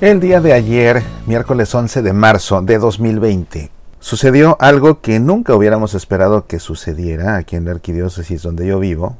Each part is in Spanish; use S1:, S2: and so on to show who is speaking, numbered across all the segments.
S1: El día de ayer, miércoles 11 de marzo de 2020, sucedió algo que nunca hubiéramos esperado que sucediera aquí en la arquidiócesis donde yo vivo,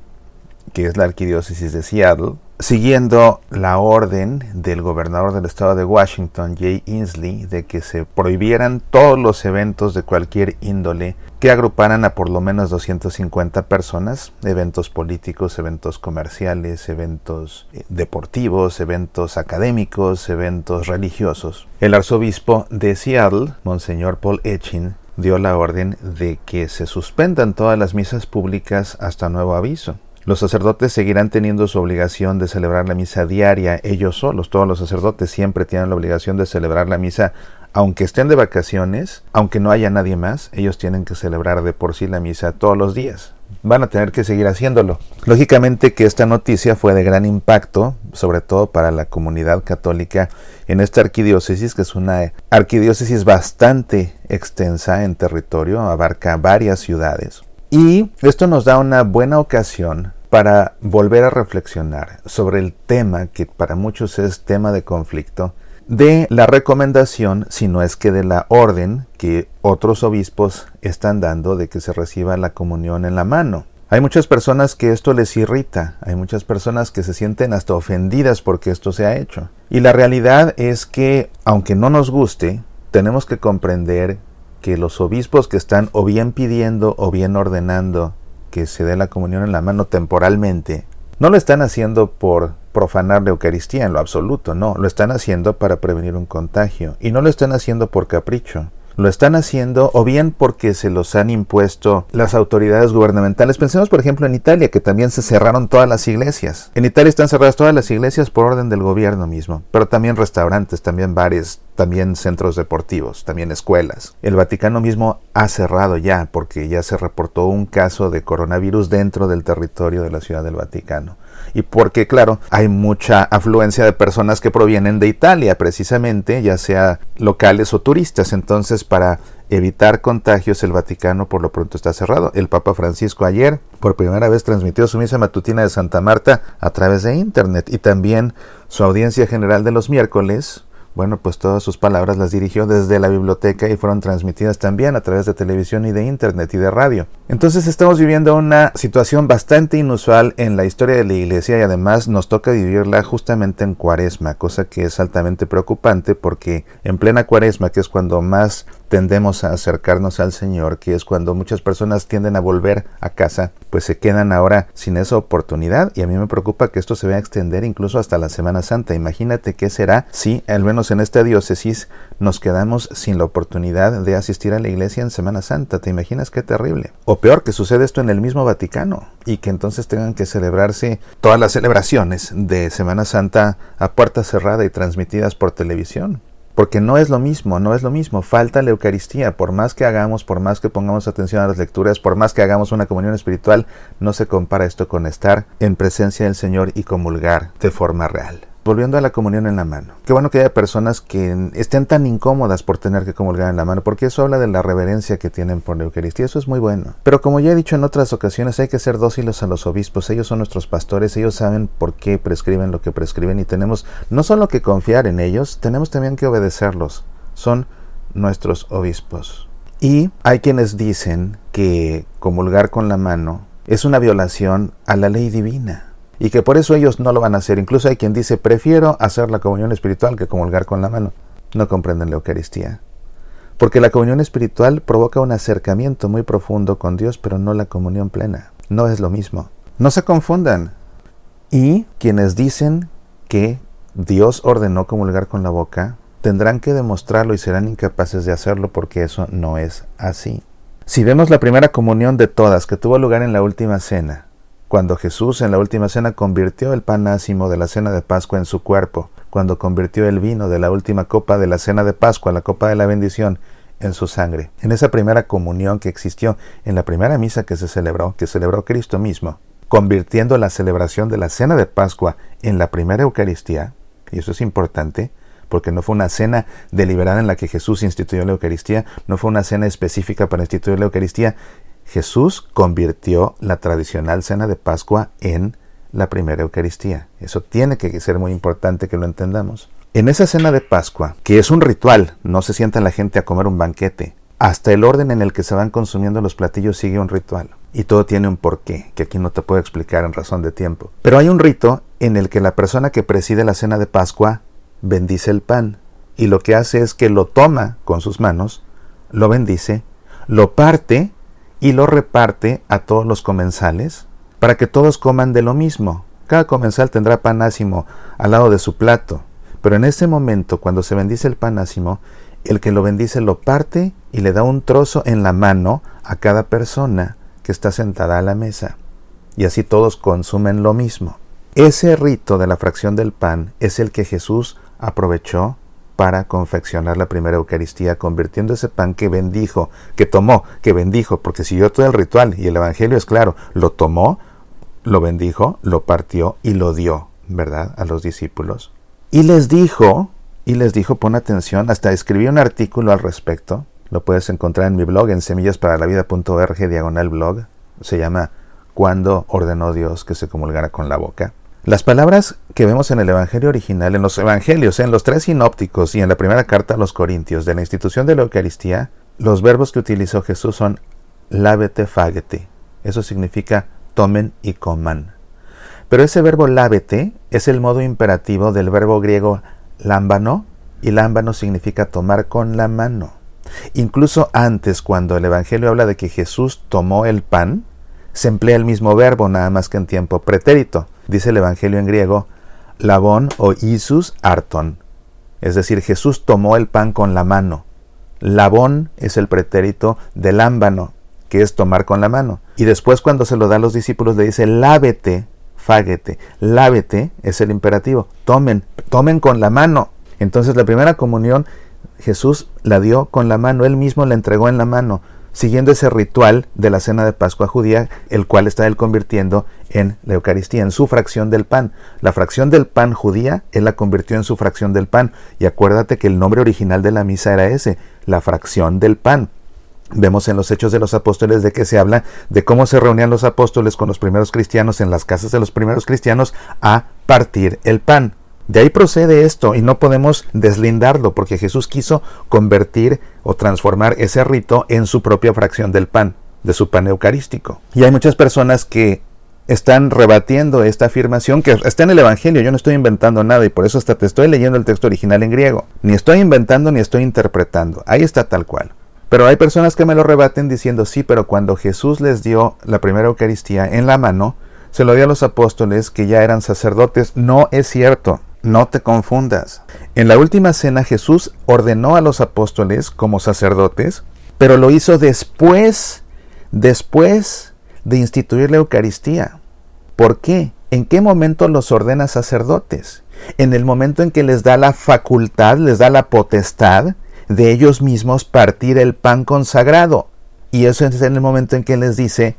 S1: que es la arquidiócesis de Seattle, siguiendo la orden del gobernador del estado de Washington, Jay Inslee, de que se prohibieran todos los eventos de cualquier índole que agruparan a por lo menos 250 personas, eventos políticos, eventos comerciales, eventos eh, deportivos, eventos académicos, eventos religiosos. El arzobispo de Seattle, Monseñor Paul Etchin, dio la orden de que se suspendan todas las misas públicas hasta nuevo aviso. Los sacerdotes seguirán teniendo su obligación de celebrar la misa diaria ellos solos. Todos los sacerdotes siempre tienen la obligación de celebrar la misa aunque estén de vacaciones, aunque no haya nadie más, ellos tienen que celebrar de por sí la misa todos los días. Van a tener que seguir haciéndolo. Lógicamente que esta noticia fue de gran impacto, sobre todo para la comunidad católica en esta arquidiócesis, que es una arquidiócesis bastante extensa en territorio, abarca varias ciudades. Y esto nos da una buena ocasión para volver a reflexionar sobre el tema que para muchos es tema de conflicto, de la recomendación, si no es que de la orden que otros obispos están dando de que se reciba la comunión en la mano. Hay muchas personas que esto les irrita, hay muchas personas que se sienten hasta ofendidas porque esto se ha hecho. Y la realidad es que, aunque no nos guste, tenemos que comprender que los obispos que están o bien pidiendo o bien ordenando que se dé la comunión en la mano temporalmente, no lo están haciendo por profanar la Eucaristía en lo absoluto, no, lo están haciendo para prevenir un contagio y no lo están haciendo por capricho. Lo están haciendo o bien porque se los han impuesto las autoridades gubernamentales. Pensemos por ejemplo en Italia, que también se cerraron todas las iglesias. En Italia están cerradas todas las iglesias por orden del gobierno mismo, pero también restaurantes, también bares, también centros deportivos, también escuelas. El Vaticano mismo ha cerrado ya porque ya se reportó un caso de coronavirus dentro del territorio de la Ciudad del Vaticano. Y porque, claro, hay mucha afluencia de personas que provienen de Italia, precisamente, ya sea locales o turistas. Entonces, para evitar contagios, el Vaticano por lo pronto está cerrado. El Papa Francisco ayer, por primera vez, transmitió su misa matutina de Santa Marta a través de Internet y también su audiencia general de los miércoles bueno, pues todas sus palabras las dirigió desde la biblioteca y fueron transmitidas también a través de televisión y de internet y de radio. Entonces estamos viviendo una situación bastante inusual en la historia de la iglesia y además nos toca vivirla justamente en cuaresma, cosa que es altamente preocupante porque en plena cuaresma, que es cuando más tendemos a acercarnos al Señor, que es cuando muchas personas tienden a volver a casa, pues se quedan ahora sin esa oportunidad y a mí me preocupa que esto se vaya a extender incluso hasta la Semana Santa. Imagínate qué será si, al menos en esta diócesis, nos quedamos sin la oportunidad de asistir a la iglesia en Semana Santa. ¿Te imaginas qué terrible? O peor, que sucede esto en el mismo Vaticano y que entonces tengan que celebrarse todas las celebraciones de Semana Santa a puerta cerrada y transmitidas por televisión. Porque no es lo mismo, no es lo mismo. Falta la Eucaristía. Por más que hagamos, por más que pongamos atención a las lecturas, por más que hagamos una comunión espiritual, no se compara esto con estar en presencia del Señor y comulgar de forma real. Volviendo a la comunión en la mano. Qué bueno que haya personas que estén tan incómodas por tener que comulgar en la mano, porque eso habla de la reverencia que tienen por la Eucaristía. Eso es muy bueno. Pero como ya he dicho en otras ocasiones, hay que ser dóciles a los obispos. Ellos son nuestros pastores, ellos saben por qué prescriben lo que prescriben y tenemos no solo que confiar en ellos, tenemos también que obedecerlos. Son nuestros obispos. Y hay quienes dicen que comulgar con la mano es una violación a la ley divina y que por eso ellos no lo van a hacer. Incluso hay quien dice, prefiero hacer la comunión espiritual que comulgar con la mano. No comprenden la Eucaristía. Porque la comunión espiritual provoca un acercamiento muy profundo con Dios, pero no la comunión plena. No es lo mismo. No se confundan. Y quienes dicen que Dios ordenó comulgar con la boca, tendrán que demostrarlo y serán incapaces de hacerlo porque eso no es así. Si vemos la primera comunión de todas que tuvo lugar en la última cena, cuando Jesús en la última cena convirtió el pan ácimo de la cena de Pascua en su cuerpo, cuando convirtió el vino de la última copa de la cena de Pascua, la copa de la bendición, en su sangre. En esa primera comunión que existió, en la primera misa que se celebró, que celebró Cristo mismo, convirtiendo la celebración de la cena de Pascua en la primera Eucaristía, y eso es importante, porque no fue una cena deliberada en la que Jesús instituyó la Eucaristía, no fue una cena específica para instituir la Eucaristía, Jesús convirtió la tradicional cena de Pascua en la primera Eucaristía. Eso tiene que ser muy importante que lo entendamos. En esa cena de Pascua, que es un ritual, no se sienta la gente a comer un banquete, hasta el orden en el que se van consumiendo los platillos sigue un ritual. Y todo tiene un porqué, que aquí no te puedo explicar en razón de tiempo. Pero hay un rito en el que la persona que preside la cena de Pascua bendice el pan. Y lo que hace es que lo toma con sus manos, lo bendice, lo parte y lo reparte a todos los comensales para que todos coman de lo mismo. Cada comensal tendrá panásimo al lado de su plato. Pero en ese momento, cuando se bendice el panásimo, el que lo bendice lo parte y le da un trozo en la mano a cada persona que está sentada a la mesa. Y así todos consumen lo mismo. Ese rito de la fracción del pan es el que Jesús aprovechó para confeccionar la primera Eucaristía, convirtiendo ese pan que bendijo, que tomó, que bendijo, porque siguió todo el ritual y el Evangelio es claro, lo tomó, lo bendijo, lo partió y lo dio, ¿verdad?, a los discípulos. Y les dijo, y les dijo, pon atención, hasta escribí un artículo al respecto, lo puedes encontrar en mi blog en semillasparalavida.org diagonal blog, se llama Cuando ordenó Dios que se comulgara con la boca. Las palabras que vemos en el Evangelio original, en los Evangelios, en los tres sinópticos y en la primera carta a los Corintios de la institución de la Eucaristía, los verbos que utilizó Jesús son lávete, fágete. Eso significa tomen y coman. Pero ese verbo lávete es el modo imperativo del verbo griego lámbano, y lámbano significa tomar con la mano. Incluso antes, cuando el Evangelio habla de que Jesús tomó el pan, se emplea el mismo verbo, nada más que en tiempo pretérito. Dice el Evangelio en griego, labón o isus arton. Es decir, Jesús tomó el pan con la mano. Labón es el pretérito del lámbano, que es tomar con la mano. Y después cuando se lo da a los discípulos le dice, lávete fáguete. Lávete es el imperativo. Tomen, tomen con la mano. Entonces la primera comunión Jesús la dio con la mano, él mismo la entregó en la mano, siguiendo ese ritual de la cena de Pascua judía, el cual está él convirtiendo en la Eucaristía, en su fracción del pan. La fracción del pan judía, él la convirtió en su fracción del pan. Y acuérdate que el nombre original de la misa era ese, la fracción del pan. Vemos en los Hechos de los Apóstoles de que se habla de cómo se reunían los apóstoles con los primeros cristianos en las casas de los primeros cristianos a partir el pan. De ahí procede esto y no podemos deslindarlo porque Jesús quiso convertir o transformar ese rito en su propia fracción del pan, de su pan eucarístico. Y hay muchas personas que están rebatiendo esta afirmación que está en el Evangelio. Yo no estoy inventando nada y por eso hasta te estoy leyendo el texto original en griego. Ni estoy inventando ni estoy interpretando. Ahí está tal cual. Pero hay personas que me lo rebaten diciendo, sí, pero cuando Jesús les dio la primera Eucaristía en la mano, se lo dio a los apóstoles que ya eran sacerdotes. No es cierto, no te confundas. En la última cena Jesús ordenó a los apóstoles como sacerdotes, pero lo hizo después, después de instituir la Eucaristía. ¿Por qué? ¿En qué momento los ordena sacerdotes? En el momento en que les da la facultad, les da la potestad de ellos mismos partir el pan consagrado. Y eso es en el momento en que les dice,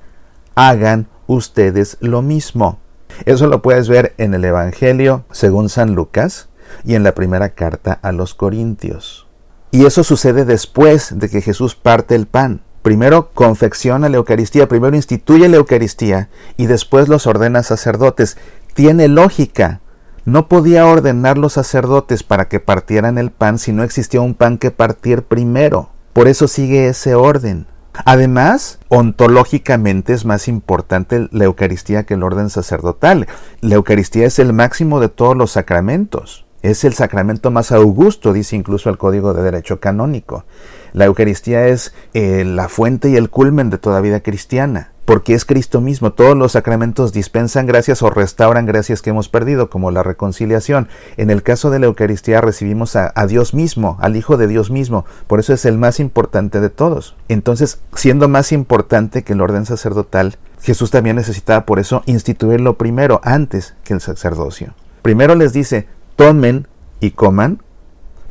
S1: hagan ustedes lo mismo. Eso lo puedes ver en el Evangelio según San Lucas y en la primera carta a los Corintios. Y eso sucede después de que Jesús parte el pan. Primero confecciona la Eucaristía, primero instituye la Eucaristía y después los ordena sacerdotes. Tiene lógica, no podía ordenar los sacerdotes para que partieran el pan si no existía un pan que partir primero. Por eso sigue ese orden. Además, ontológicamente es más importante la Eucaristía que el orden sacerdotal. La Eucaristía es el máximo de todos los sacramentos. Es el sacramento más augusto, dice incluso el Código de Derecho Canónico. La Eucaristía es eh, la fuente y el culmen de toda vida cristiana porque es Cristo mismo. Todos los sacramentos dispensan gracias o restauran gracias que hemos perdido, como la reconciliación. En el caso de la Eucaristía recibimos a, Dios mismo, al Hijo de Dios mismo. Por eso es el más importante de todos. Entonces, siendo más importante que el orden sacerdotal, Jesús también necesitaba por eso instituirlo primero, antes que el sacerdocio. Primero les dice, tomen y coman,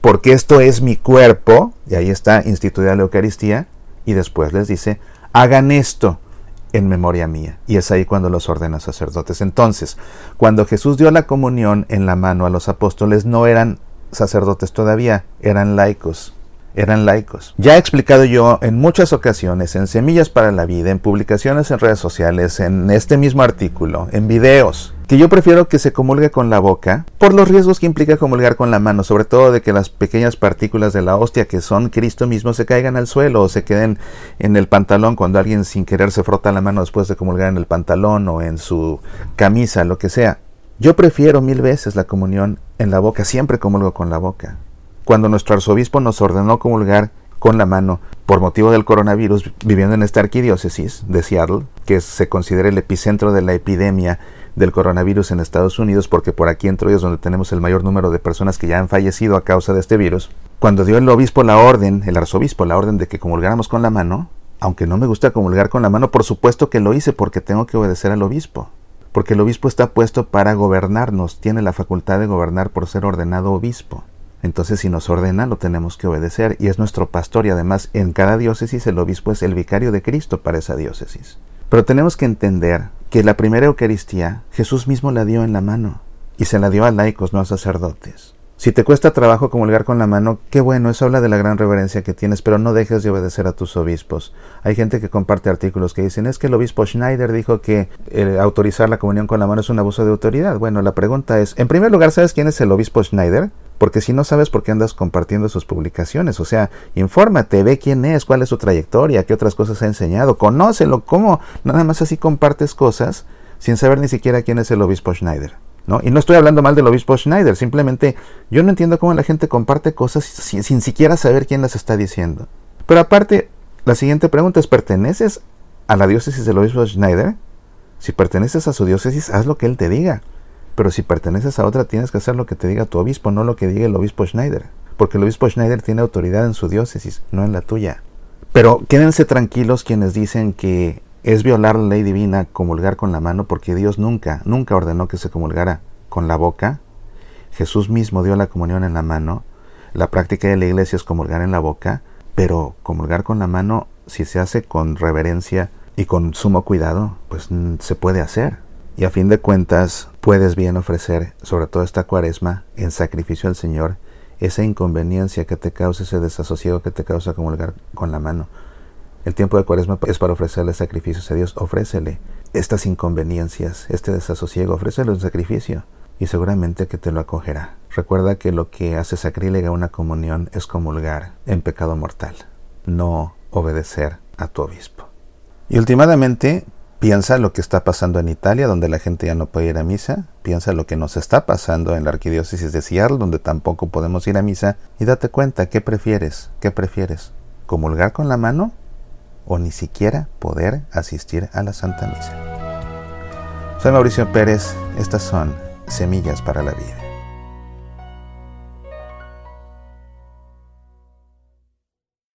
S1: porque esto es mi cuerpo, y ahí está instituida la Eucaristía, y después les dice, hagan esto en memoria mía. Y es ahí cuando los ordena sacerdotes. Entonces, cuando Jesús dio la comunión en la mano a los apóstoles, no eran sacerdotes todavía, eran laicos. Eran laicos. Ya he explicado yo en muchas ocasiones, en Semillas para la Vida, en publicaciones en redes sociales, en este mismo artículo, en videos, que yo prefiero que se comulgue con la boca por los riesgos que implica comulgar con la mano, sobre todo de que las pequeñas partículas de la hostia que son Cristo mismo se caigan al suelo o se queden en el pantalón cuando alguien sin querer se frota la mano después de comulgar en el pantalón o en su camisa, lo que sea. Yo prefiero mil veces la comunión en la boca, siempre comulgo con la boca. Cuando nuestro arzobispo nos ordenó comulgar con la mano por motivo del coronavirus viviendo en esta arquidiócesis de Seattle, que se considera el epicentro de la epidemia del coronavirus en Estados Unidos, porque por aquí en es donde tenemos el mayor número de personas que ya han fallecido a causa de este virus, cuando dio el obispo la orden, el arzobispo la orden de que comulgáramos con la mano, aunque no me gusta comulgar con la mano, por supuesto que lo hice porque tengo que obedecer al obispo, porque el obispo está puesto para gobernarnos, tiene la facultad de gobernar por ser ordenado obispo. Entonces si nos ordena lo tenemos que obedecer y es nuestro pastor y además en cada diócesis el obispo es el vicario de Cristo para esa diócesis. Pero tenemos que entender que la primera Eucaristía Jesús mismo la dio en la mano y se la dio a laicos, no a sacerdotes. Si te cuesta trabajo comulgar con la mano, qué bueno, eso habla de la gran reverencia que tienes, pero no dejes de obedecer a tus obispos. Hay gente que comparte artículos que dicen, es que el obispo Schneider dijo que eh, autorizar la comunión con la mano es un abuso de autoridad. Bueno, la pregunta es, en primer lugar, ¿sabes quién es el obispo Schneider? Porque si no sabes por qué andas compartiendo sus publicaciones, o sea, infórmate, ve quién es, cuál es su trayectoria, qué otras cosas ha enseñado, conócelo, cómo nada más así compartes cosas sin saber ni siquiera quién es el obispo Schneider. ¿No? Y no estoy hablando mal del obispo Schneider, simplemente yo no entiendo cómo la gente comparte cosas sin, sin siquiera saber quién las está diciendo. Pero aparte, la siguiente pregunta es, ¿perteneces a la diócesis del obispo Schneider? Si perteneces a su diócesis, haz lo que él te diga. Pero si perteneces a otra, tienes que hacer lo que te diga tu obispo, no lo que diga el obispo Schneider. Porque el obispo Schneider tiene autoridad en su diócesis, no en la tuya. Pero quédense tranquilos quienes dicen que es violar la ley divina comulgar con la mano, porque Dios nunca, nunca ordenó que se comulgara con la boca. Jesús mismo dio la comunión en la mano. La práctica de la iglesia es comulgar en la boca, pero comulgar con la mano, si se hace con reverencia y con sumo cuidado, pues se puede hacer. Y a fin de cuentas, puedes bien ofrecer, sobre todo esta cuaresma, en sacrificio al Señor, esa inconveniencia que te causa, ese desasosiego que te causa comulgar con la mano. El tiempo de cuaresma es para ofrecerle sacrificios a Dios. Ofrécele estas inconveniencias, este desasosiego, ofrécele un sacrificio y seguramente que te lo acogerá. Recuerda que lo que hace sacrílega una comunión es comulgar en pecado mortal, no obedecer a tu obispo. Y últimamente, Piensa lo que está pasando en Italia, donde la gente ya no puede ir a misa. Piensa lo que nos está pasando en la arquidiócesis de Seattle, donde tampoco podemos ir a misa. Y date cuenta, ¿qué prefieres? ¿Qué prefieres? ¿Comulgar con la mano o ni siquiera poder asistir a la Santa Misa? Soy Mauricio Pérez. Estas son Semillas para la Vida.